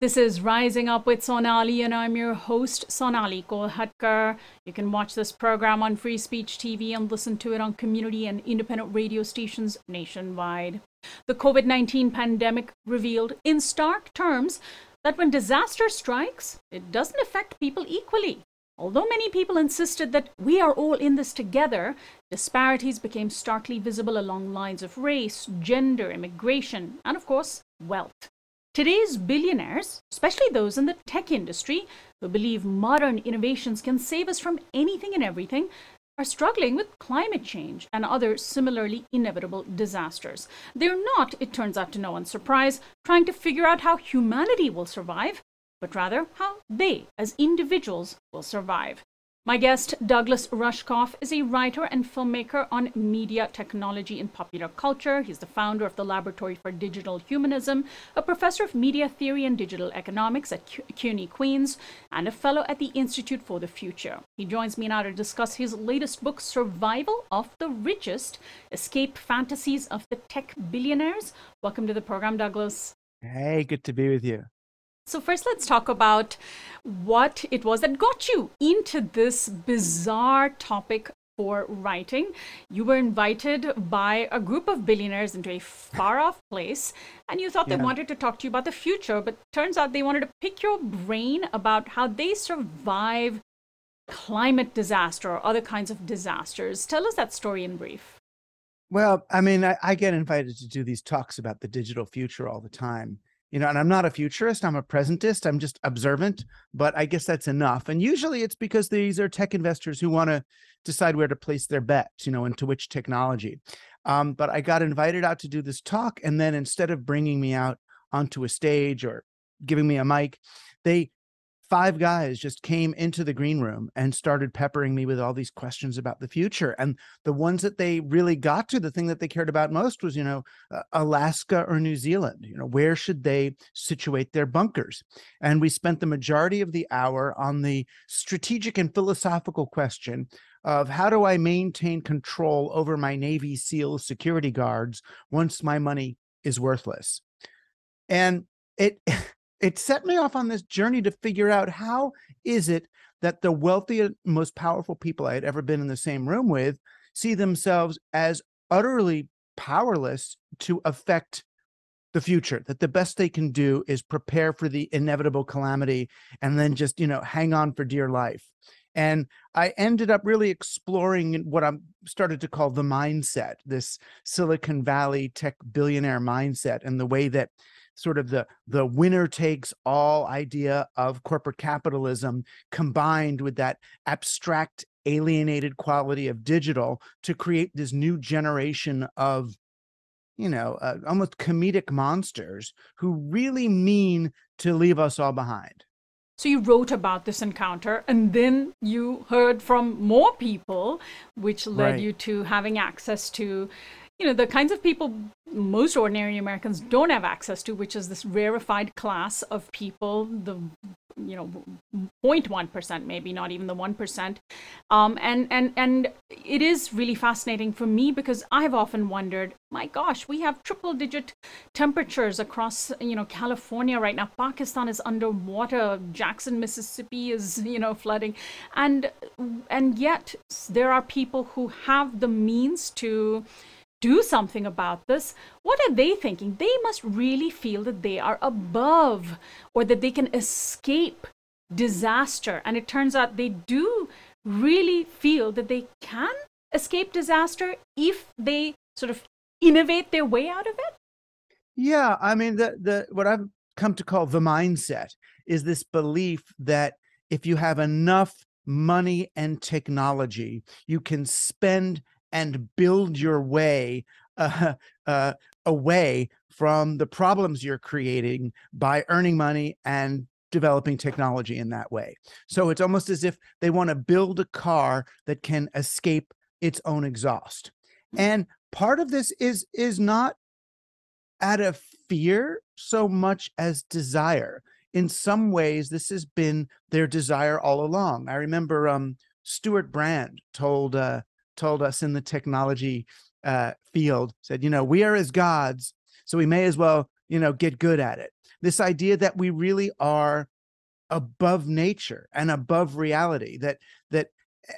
This is Rising Up with Sonali, and I'm your host, Sonali Kolhatkar. You can watch this program on Free Speech TV and listen to it on community and independent radio stations nationwide. The COVID 19 pandemic revealed in stark terms that when disaster strikes, it doesn't affect people equally. Although many people insisted that we are all in this together, disparities became starkly visible along lines of race, gender, immigration, and of course, wealth. Today's billionaires, especially those in the tech industry who believe modern innovations can save us from anything and everything, are struggling with climate change and other similarly inevitable disasters. They're not, it turns out to no one's surprise, trying to figure out how humanity will survive, but rather how they, as individuals, will survive. My guest, Douglas Rushkoff, is a writer and filmmaker on media technology and popular culture. He's the founder of the Laboratory for Digital Humanism, a professor of media theory and digital economics at CUNY Queens, and a fellow at the Institute for the Future. He joins me now to discuss his latest book, Survival of the Richest Escape Fantasies of the Tech Billionaires. Welcome to the program, Douglas. Hey, good to be with you. So, first, let's talk about what it was that got you into this bizarre topic for writing. You were invited by a group of billionaires into a far off place, and you thought yeah. they wanted to talk to you about the future, but turns out they wanted to pick your brain about how they survive climate disaster or other kinds of disasters. Tell us that story in brief. Well, I mean, I, I get invited to do these talks about the digital future all the time you know and i'm not a futurist i'm a presentist i'm just observant but i guess that's enough and usually it's because these are tech investors who want to decide where to place their bets you know into which technology. Um, but i got invited out to do this talk and then instead of bringing me out onto a stage or giving me a mic they five guys just came into the green room and started peppering me with all these questions about the future and the ones that they really got to the thing that they cared about most was you know uh, alaska or new zealand you know where should they situate their bunkers? And we spent the majority of the hour on the strategic and philosophical question of how do i maintain control over my navy seal security guards once my money is worthless? And it it set me off on this journey to figure out how is it that the wealthiest, most powerful people I had ever been in the same room with see themselves as utterly powerless to affect the future that the best they can do is prepare for the inevitable calamity and then just you know hang on for dear life. And i ended up really exploring what i'm started to call the mindset this silicon valley tech billionaire mindset and the way that sort of the the winner takes all idea of corporate capitalism combined with that abstract alienated quality of digital to create this new generation of you know uh, almost comedic monsters who really mean to leave us all behind so you wrote about this encounter and then you heard from more people which led right. you to having access to you know, the kinds of people most ordinary Americans don't have access to, which is this rarefied class of people, the you know 0.1 percent maybe not even the 1 percent. Um, and and and it is really fascinating for me because i've often wondered my gosh we have triple digit temperatures across you know california right now. Pakistan is underwater. Jackson mississippi is you know flooding. And and yet there are people who have the means to do something about this, what are they thinking? They must really feel that they are above or that they can escape disaster. And it turns out they do really feel that they can escape disaster if they sort of innovate their way out of it. Yeah, I mean the the what I've come to call the mindset is this belief that if you have enough money and technology, you can spend and build your way uh, uh, away from the problems you're creating by earning money and developing technology in that way. So it's almost as if they want to build a car that can escape its own exhaust. And part of this is is not out of fear so much as desire. In some ways, this has been their desire all along. I remember um, Stewart Brand told uh, told us in the technology uh, field said, you know, we are as gods, so we may as well, you know, get good at it. this idea that we really are above nature and above reality that that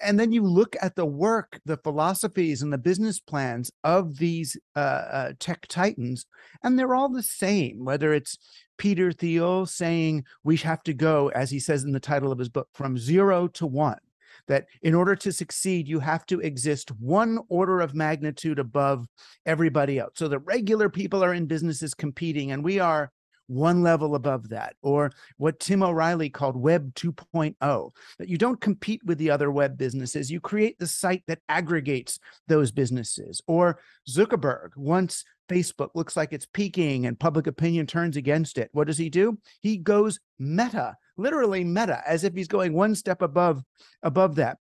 and then you look at the work the philosophies and the business plans of these uh, uh, tech titans and they're all the same whether it's peter thiel saying we have to go as he says in the title of his book from zero to one that in order to succeed you have to exist one order of magnitude above everybody else so the regular people are in businesses competing and we are one level above that, or what Tim O'Reilly called Web 2.0, that you don't compete with the other web businesses, you create the site that aggregates those businesses. Or Zuckerberg, once Facebook looks like it's peaking and public opinion turns against it, what does he do? He goes meta, literally meta, as if he's going one step above above that.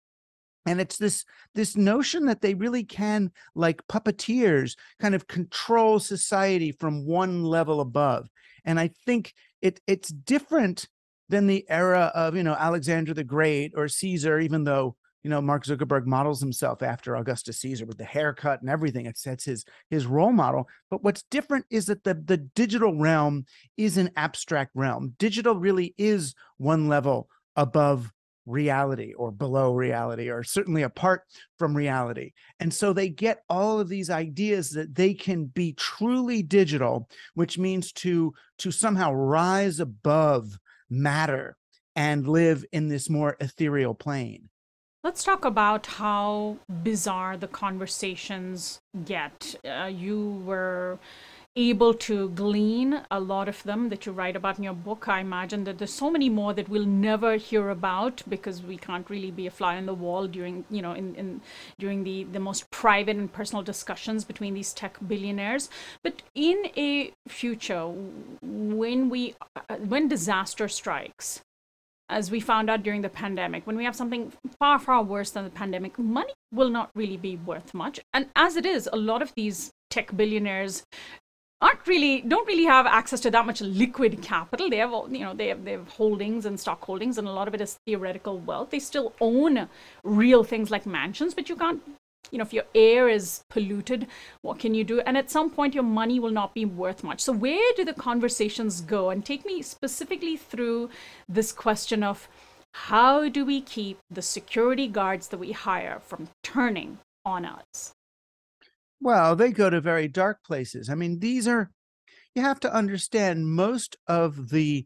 And it's this this notion that they really can like puppeteers kind of control society from one level above. And I think it it's different than the era of, you know, Alexander the Great or Caesar, even though, you know, Mark Zuckerberg models himself after Augustus Caesar with the haircut and everything. It sets his his role model. But what's different is that the, the digital realm is an abstract realm. Digital really is one level above reality or below reality or certainly apart from reality. And so they get all of these ideas that they can be truly digital, which means to to somehow rise above matter and live in this more ethereal plane. Let's talk about how bizarre the conversations get. Uh, you were able to glean a lot of them that you write about in your book. I imagine that there's so many more that we'll never hear about because we can't really be a fly on the wall during, you know, in, in during the, the most private and personal discussions between these tech billionaires. But in a future, when we uh, when disaster strikes, as we found out during the pandemic, when we have something far, far worse than the pandemic, money will not really be worth much. And as it is, a lot of these tech billionaires aren't really don't really have access to that much liquid capital. They have you know they have they have holdings and stock holdings, and a lot of it is theoretical wealth. They still own real things like mansions, but you can't. You know, if your air is polluted, what can you do? And at some point, your money will not be worth much. So, where do the conversations go? And take me specifically through this question of how do we keep the security guards that we hire from turning on us? Well, they go to very dark places. I mean, these are, you have to understand most of the,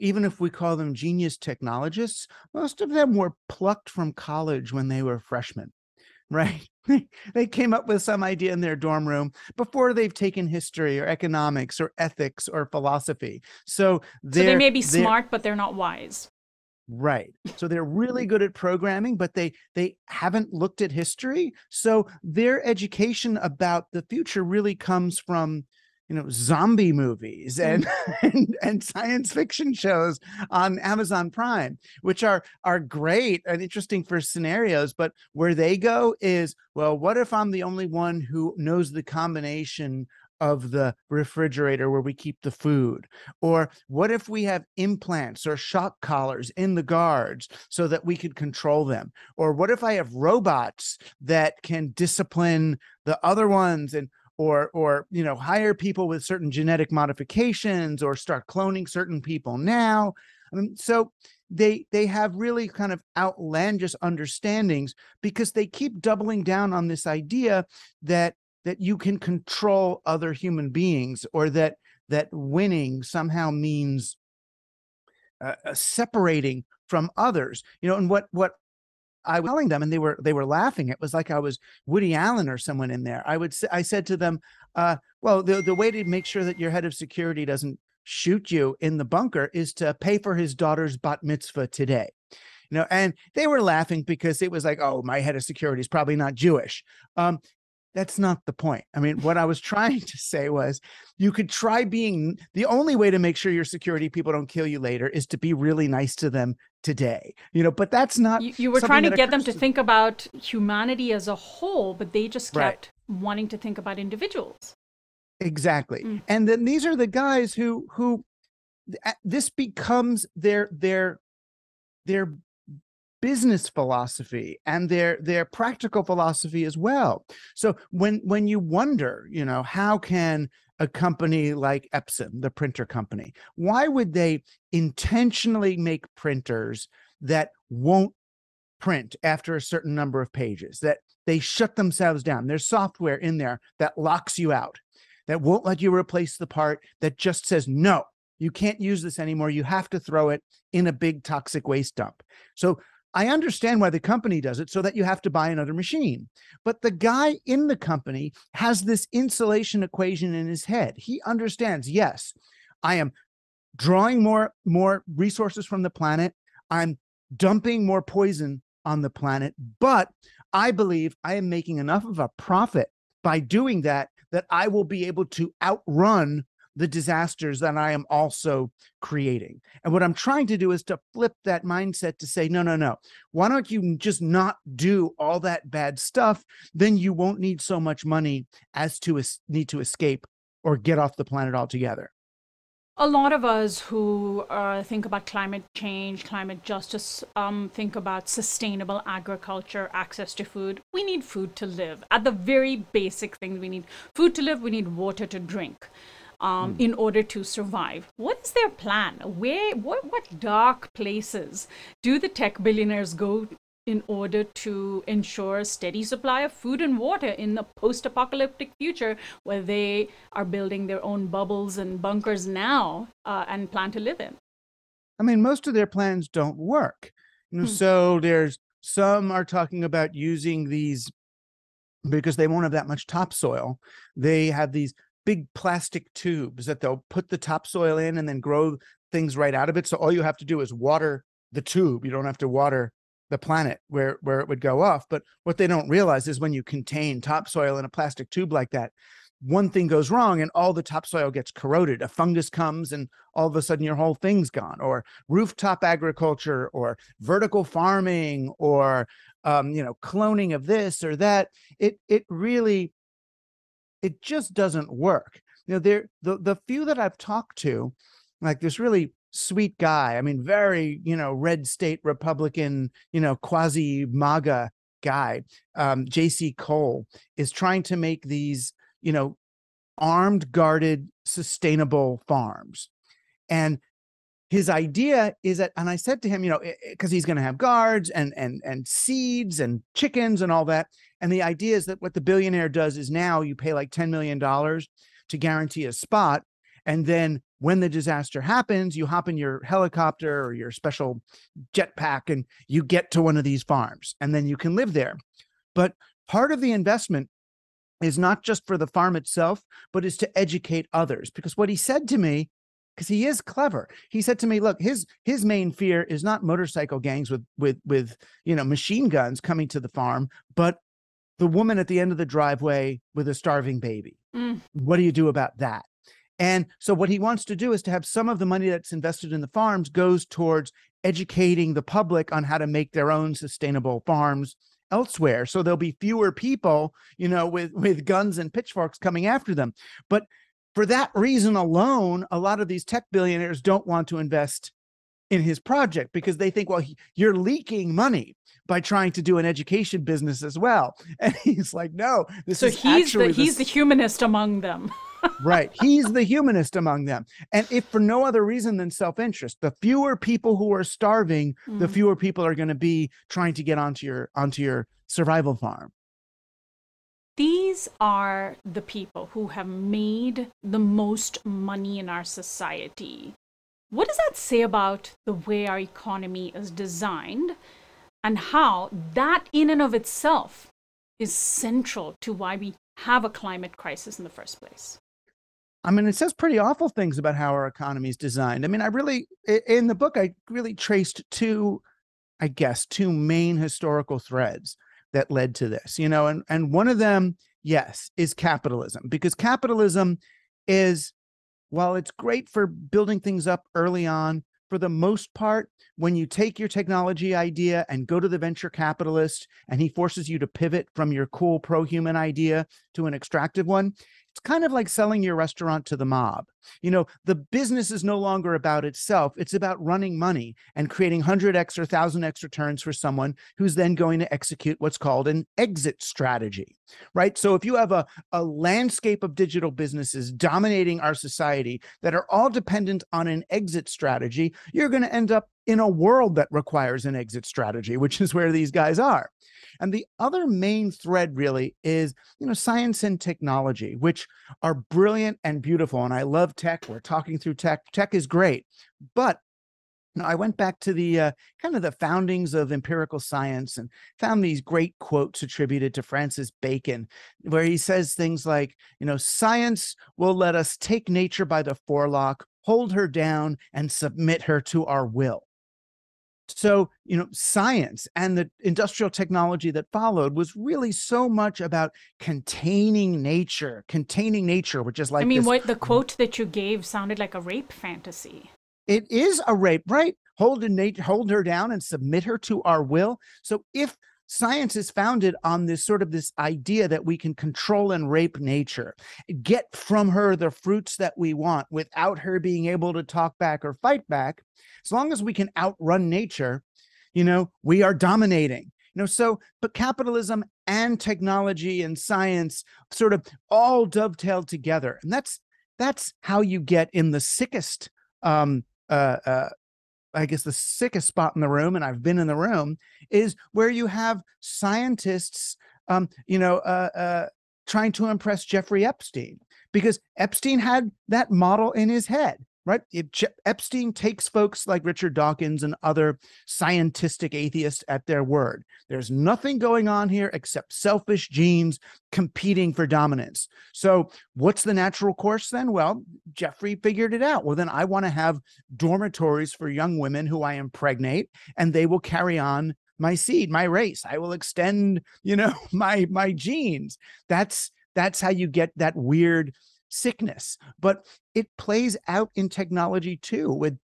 even if we call them genius technologists, most of them were plucked from college when they were freshmen, right? they came up with some idea in their dorm room before they've taken history or economics or ethics or philosophy. So, so they may be smart, but they're not wise. Right. So they're really good at programming, but they they haven't looked at history. So their education about the future really comes from you know zombie movies and, mm. and and science fiction shows on Amazon Prime which are are great and interesting for scenarios but where they go is well what if I'm the only one who knows the combination of the refrigerator where we keep the food? Or what if we have implants or shock collars in the guards so that we could control them? Or what if I have robots that can discipline the other ones and or or you know hire people with certain genetic modifications or start cloning certain people now. I mean, so they they have really kind of outlandish understandings because they keep doubling down on this idea that that you can control other human beings or that that winning somehow means uh, uh, separating from others you know and what what I was telling them and they were they were laughing. It was like I was Woody Allen or someone in there. I would I said to them uh, well the the way to make sure that your head of security doesn't shoot you in the bunker is to pay for his daughter's bat mitzvah today. You know and they were laughing because it was like oh my head of security is probably not jewish. Um that's not the point. I mean, what I was trying to say was you could try being the only way to make sure your security people don't kill you later is to be really nice to them today. You know, but that's not You, you were trying to get them to, think about humanity as a whole, but they just kept right. wanting to think about individuals. Exactly. Mm. And then these are the guys who who this becomes their their their business philosophy and their their practical philosophy as well. So when when you wonder you know how can a company like epson the printer company why would they intentionally make printers that won't print after a certain number of pages that they shut themselves down there's software in there that locks you out that won't let you replace the part that just says no you can't use this anymore you have to throw it in a big toxic waste dump. So I understand why the company does it so that you have to buy another machine. But the guy in the company has this insulation equation in his head. He understands, yes, I am drawing more more resources from the planet. I'm dumping more poison on the planet, but I believe I am making enough of a profit by doing that that I will be able to outrun the disasters that I am also creating. And what I'm trying to do is to flip that mindset to say, no, no, no. Why don't you just not do all that bad stuff? Then you won't need so much money as to es- need to escape or get off the planet altogether. A lot of us who uh, think about climate change, climate justice, um, think about sustainable agriculture, access to food. We need food to live. At the very basic things, we need food to live, we need water to drink um, mm. in order to survive. What is their plan? Where, what, what dark places do the tech billionaires go in order to ensure a steady supply of food and water in the post-apocalyptic future where they are building their own bubbles and bunkers now uh, and plan to live in? I mean, most of their plans don't work. You know, hmm. So there's some are talking about using these because they won't have that much topsoil. They have these big plastic tubes that they'll put the topsoil in and then grow things right out of it. So all you have to do is water the tube. You don't have to water the planet where where it would go off. But what they don't realize is when you contain topsoil in a plastic tube like that, one thing goes wrong and all the topsoil gets corroded. A fungus comes and all of a sudden your whole thing's gone. Or rooftop agriculture, or vertical farming, or um, you know cloning of this or that. It it really it just doesn't work. You know, there the the few that I've talked to, like this really sweet guy. I mean, very you know red state Republican, you know quasi MAGA guy. Um, J.C. Cole is trying to make these you know armed, guarded, sustainable farms, and his idea is that and i said to him you know because he's going to have guards and and and seeds and chickens and all that and the idea is that what the billionaire does is now you pay like 10 million dollars to guarantee a spot and then when the disaster happens you hop in your helicopter or your special jetpack and you get to one of these farms and then you can live there. But part of the investment is not just for the farm itself but is to educate others because what he said to me because he is clever. He said to me, "Look, his his main fear is not motorcycle gangs with with with you know machine guns coming to the farm, but the woman at the end of the driveway with a starving baby. Mm. What do you do about that?" And so what he wants to do is to have some of the money that's invested in the farms goes towards educating the public on how to make their own sustainable farms elsewhere so there'll be fewer people you know with with guns and pitchforks coming after them but for that reason alone, a lot of these tech billionaires don't want to invest in his project because they think, well, he, you're leaking money by trying to do an education business as well. And he's like, no, this so is he's the he's the humanist among them. right. He's the humanist among them. And if for no other reason than self-interest, the fewer people who are starving, mm. the fewer people are going to be trying to get onto your onto your survival farm. These are the people who have made the most money in our society. What does that say about the way our economy is designed and how that, in and of itself, is central to why we have a climate crisis in the first place? I mean, it says pretty awful things about how our economy is designed. I mean, I really, in the book, I really traced two, I guess, two main historical threads that led to this you know and and one of them yes is capitalism because capitalism is while it's great for building things up early on for the most part when you take your technology idea and go to the venture capitalist and he forces you to pivot from your cool pro-human idea to an extractive one it's kind of like selling your restaurant to the mob You know, the business is no longer about itself. It's about running money and creating 100x or 1000x returns for someone who's then going to execute what's called an exit strategy, right? So if you have a, a landscape of digital businesses dominating our society that are all dependent on an exit strategy, you're going to end up in a world that requires an exit strategy, which is where these guys are. And the other main thread really is, you know, science and technology, which are brilliant and beautiful. And I love tech. We're talking through tech. Tech is great. But I went back to the uh, kind of the foundings of empirical science and found these great quotes attributed to Francis Bacon, where he says things like, you know, science will let us take nature by the forelock, hold her down, and submit her to our will. So, you know, science and the industrial technology that followed was really so much about containing nature, containing nature, which is like. I mean, this, what the quote that you gave sounded like a rape fantasy. It is a rape, right? Hold, nature, hold her down and submit her to our will. So, if science is founded on this sort of this idea that we can control and rape nature get from her the fruits that we want without her being able to talk back or fight back as long as we can outrun nature, you know, we are dominating. You know, so but capitalism and technology and science sort of all dovetailed together, and that's that's how you get in the sickest um uh, uh I guess the sickest spot in the room, and I've been in the room, is where you have scientists, um, you know, uh, uh, trying to impress Jeffrey Epstein because Epstein had that model in his head right? If Epstein takes folks like Richard Dawkins and other scientific atheists at their word, there's nothing going on here except selfish genes competing for dominance. So, what's the natural course then? Well, Jeffrey figured it out. Well, then I want to have dormitories for young women who I impregnate, and they will carry on my seed, my race. I will extend, you know, my my genes. That's that's how you get that weird sickness. But it plays out in technology too with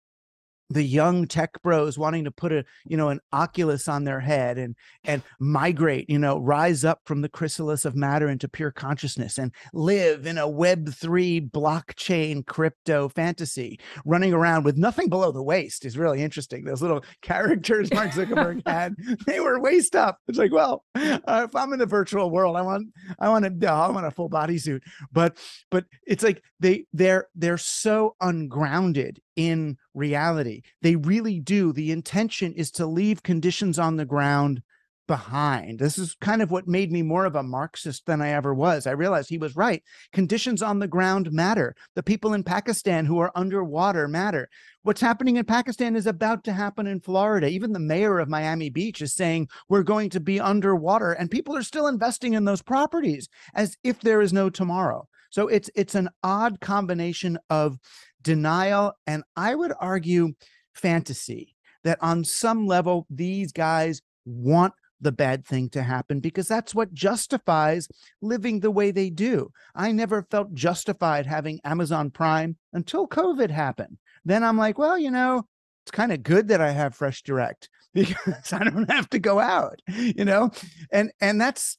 the young tech bros wanting to put a you know an oculus on their head and and migrate you know rise up from the chrysalis of matter into pure consciousness and live in a web 3 blockchain crypto fantasy running around with nothing below the waist is really interesting. Those little characters mark zuckerberg had they were waist up. It's like well uh, if i'm in the virtual world i want i want to i want a full body suit but but it's like they they're they're so ungrounded in reality. They really do. The intention is to leave conditions on the ground behind. This is kind of what made me more of a Marxist than I ever was. I realized he was right. Conditions on the ground matter. The people in Pakistan who are underwater matter. What's happening in Pakistan is about to happen in Florida. Even the mayor of Miami Beach is saying we're going to be underwater, and people are still investing in those properties as if there is no tomorrow. So it's it's an odd combination of denial, and I would argue fantasy that on some level, these guys want the bad thing to happen because that's what justifies living the way they do. I never felt justified having Amazon Prime until COVID happened. Then I'm like, well, you know, it's kind of good that I have Fresh Direct because I don't have to go out, you know? And and that's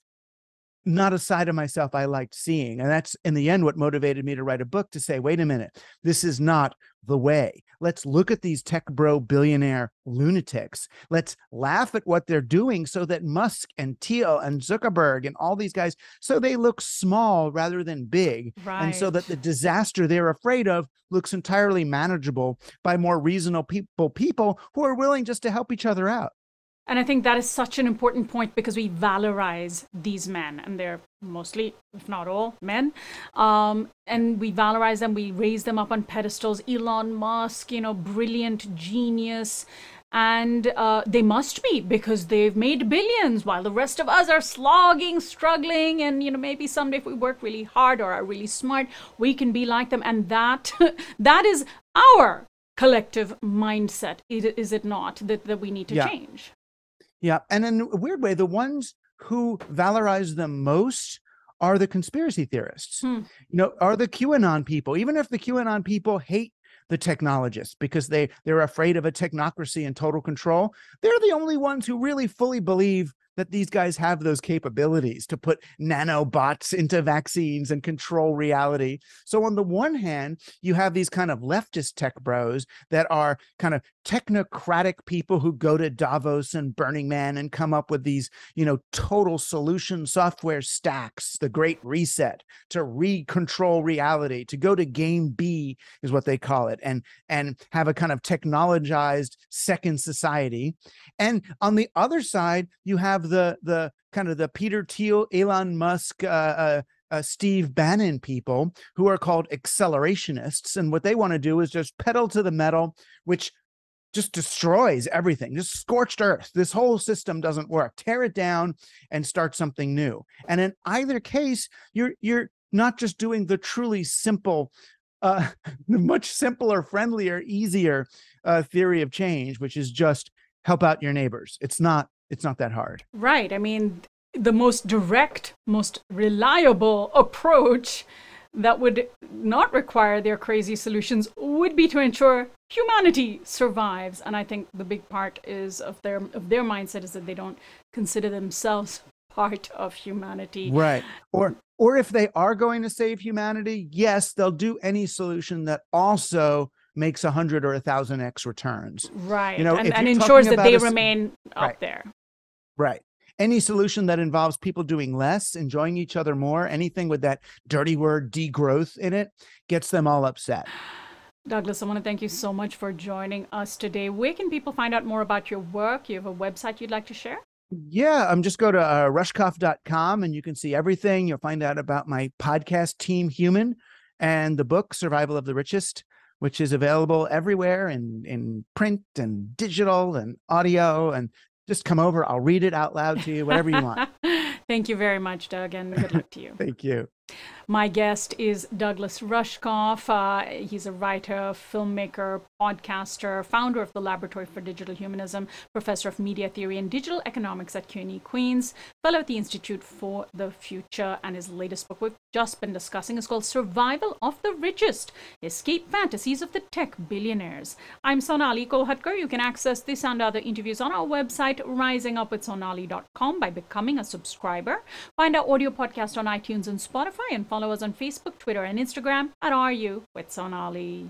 not a side of myself I liked seeing. And that's in the end what motivated me to write a book to say, wait a minute, this is not the way. Let's look at these tech bro billionaire lunatics. Let's laugh at what they're doing so that Musk and Thiel and Zuckerberg and all these guys, so they look small rather than big. Right. And so that the disaster they're afraid of looks entirely manageable by more reasonable people, people who are willing just to help each other out. And I think that is such an important point because we valorize these men, and they're mostly, if not all, men. Um, and we valorize them, we raise them up on pedestals. Elon Musk, you know, brilliant genius. And uh, they must be because they've made billions while the rest of us are slogging, struggling. And, you know, maybe someday if we work really hard or are really smart, we can be like them. And that that is our collective mindset, is it not, that, that we need to yeah. change? Yeah. And in a weird way, the ones who valorize them most are the conspiracy theorists. Hmm. You know, are the QAnon people, even if the QAnon people hate the technologists because they they're afraid of a technocracy and total control, they're the only ones who really fully believe that these guys have those capabilities to put nanobots into vaccines and control reality. So, on the one hand, you have these kind of leftist tech bros that are kind of technocratic people who go to Davos and Burning Man and come up with these, you know, total solution software stacks, the great reset to re-control reality, to go to game B is what they call it, and and have a kind of technologized second society. And on the other side, you have the the kind of the Peter Thiel, Elon Musk, uh, uh, uh, Steve Bannon people who are called accelerationists. And what they want to do is just pedal to the metal, which just destroys everything, just scorched earth. This whole system doesn't work. Tear it down and start something new. And in either case, you're you're not just doing the truly simple, uh, much simpler, friendlier, easier uh, theory of change, which is just help out your neighbors. It's not it's not that hard. Right. I mean, the most direct, most reliable approach that would not require their crazy solutions would be to ensure humanity survives. And i think the big part is of their of their mindset is that they don't consider themselves part of humanity. Right. Or or if they are going to save humanity yes they'll do any solution that also makes a hundred or a thousand x returns. Right. You know and, and ensures that they a, remain right, up there right any solution that involves people doing less, enjoying each other more, anything with that dirty word degrowth in it gets them all upset. Douglas, I want to thank you so much for joining us today. Where can people find out more about your work? You have a website you'd like to share? Yeah, um, just go to uh, rushkoff.com and you can see everything. You'll find out about my podcast, Team Human, and the book, Survival of the Richest, which is available everywhere in, in print and digital and audio. And just come over. I'll read it out loud to you, whatever you want. Thank you very much, Doug, and good luck to you. Thank you. My guest is Douglas Rushkoff. Uh, he's a writer, filmmaker, podcaster, founder of the Laboratory for Digital Humanism, professor of media theory and digital economics at CUNY Queens, fellow at the Institute for the Future, and his latest book we've just been discussing is called Survival of the Richest Escape Fantasies of the Tech Billionaires. I'm Sonali Kolhatkar. You can access this and other interviews on our website, risingupwithsonali.com, by becoming a subscriber. Find our audio podcast on iTunes and Spotify and follow us on Facebook, Twitter, and Instagram at RU with Sonali.